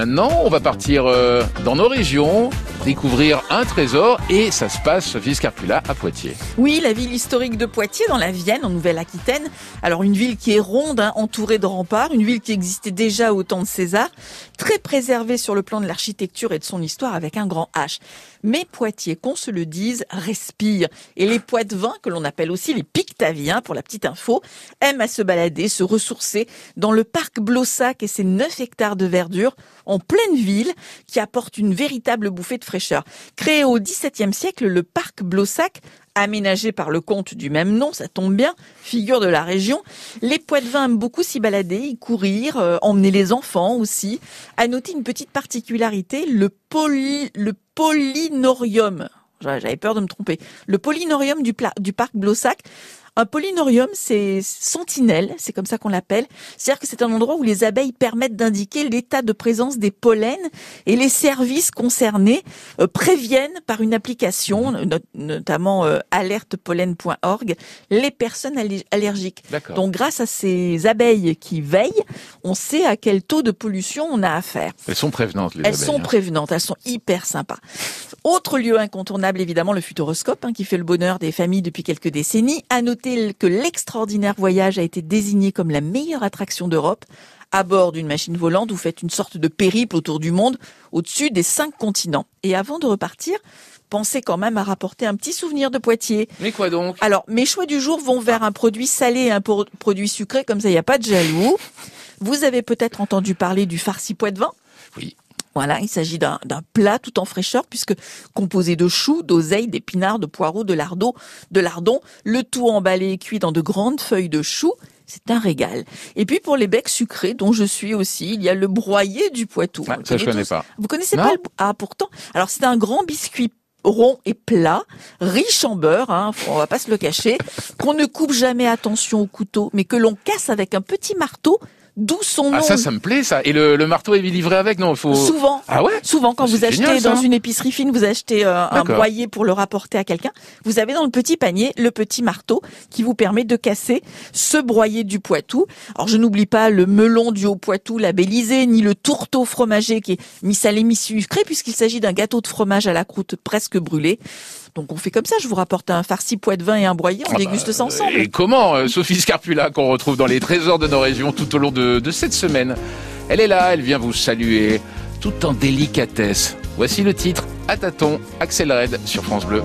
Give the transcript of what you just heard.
Maintenant, on va partir euh, dans nos régions, découvrir un trésor et ça se passe, Sophie Scarpula, à Poitiers. Oui, la ville historique de Poitiers, dans la Vienne, en Nouvelle-Aquitaine. Alors une ville qui est ronde, hein, entourée de remparts, une ville qui existait déjà au temps de César, très préservée sur le plan de l'architecture et de son histoire avec un grand H. Mais Poitiers, qu'on se le dise, respire. Et les Poitevins, que l'on appelle aussi les Pictaviens, pour la petite info, aiment à se balader, se ressourcer dans le parc Blossac et ses 9 hectares de verdure en pleine ville qui apporte une véritable bouffée de Créé au XVIIe siècle, le parc Blossac aménagé par le comte du même nom, ça tombe bien, figure de la région. Les Poitevins aiment beaucoup s'y balader, y courir, euh, emmener les enfants aussi. À noter une petite particularité, le, poly, le polinorium. J'avais peur de me tromper. Le polinorium du, du parc Blossac un pollinorium, c'est sentinelle, c'est comme ça qu'on l'appelle. C'est-à-dire que c'est un endroit où les abeilles permettent d'indiquer l'état de présence des pollens et les services concernés euh, préviennent par une application, notamment euh, alertepollen.org, les personnes allergiques. Donc grâce à ces abeilles qui veillent, on sait à quel taux de pollution on a affaire. Elles sont prévenantes, les elles abeilles. Elles sont hein. prévenantes, elles sont hyper sympas. Autre lieu incontournable, évidemment, le Futuroscope, hein, qui fait le bonheur des familles depuis quelques décennies. À noter que l'extraordinaire voyage a été désigné comme la meilleure attraction d'Europe? À bord d'une machine volante, vous faites une sorte de périple autour du monde, au-dessus des cinq continents. Et avant de repartir, pensez quand même à rapporter un petit souvenir de Poitiers. Mais quoi donc? Alors, mes choix du jour vont vers un produit salé et un produit sucré, comme ça il n'y a pas de jaloux. Vous avez peut-être entendu parler du farci poitevin Oui. Voilà, il s'agit d'un plat tout en fraîcheur puisque composé de choux, d'oseilles, d'épinards, de poireaux, de lardons, de lardons, le tout emballé et cuit dans de grandes feuilles de choux. C'est un régal. Et puis pour les becs sucrés, dont je suis aussi, il y a le broyé du Poitou. ça je connais pas. Vous connaissez pas le... Ah pourtant. Alors c'est un grand biscuit rond et plat, riche en beurre, hein, on va pas se le cacher, qu'on ne coupe jamais attention au couteau, mais que l'on casse avec un petit marteau D'où son ah, nom. Ah ça, ça me plaît ça. Et le, le marteau est livré avec non faut... Souvent. Ah ouais. Souvent quand vous achetez dans une épicerie fine, vous achetez euh, un broyer pour le rapporter à quelqu'un. Vous avez dans le petit panier le petit marteau qui vous permet de casser ce broyer du Poitou. Alors je n'oublie pas le melon du Haut-Poitou labellisé, ni le tourteau fromager qui est mi-salé mi-sucré puisqu'il s'agit d'un gâteau de fromage à la croûte presque brûlée. Donc on fait comme ça, je vous rapporte un farci poids de vin et un broyer, on ah déguste bah, ça ensemble. Et comment euh, Sophie Scarpula qu'on retrouve dans les trésors de nos régions tout au long de, de cette semaine? Elle est là, elle vient vous saluer, tout en délicatesse. Voici le titre, à tâtons, Axel Red sur France Bleu.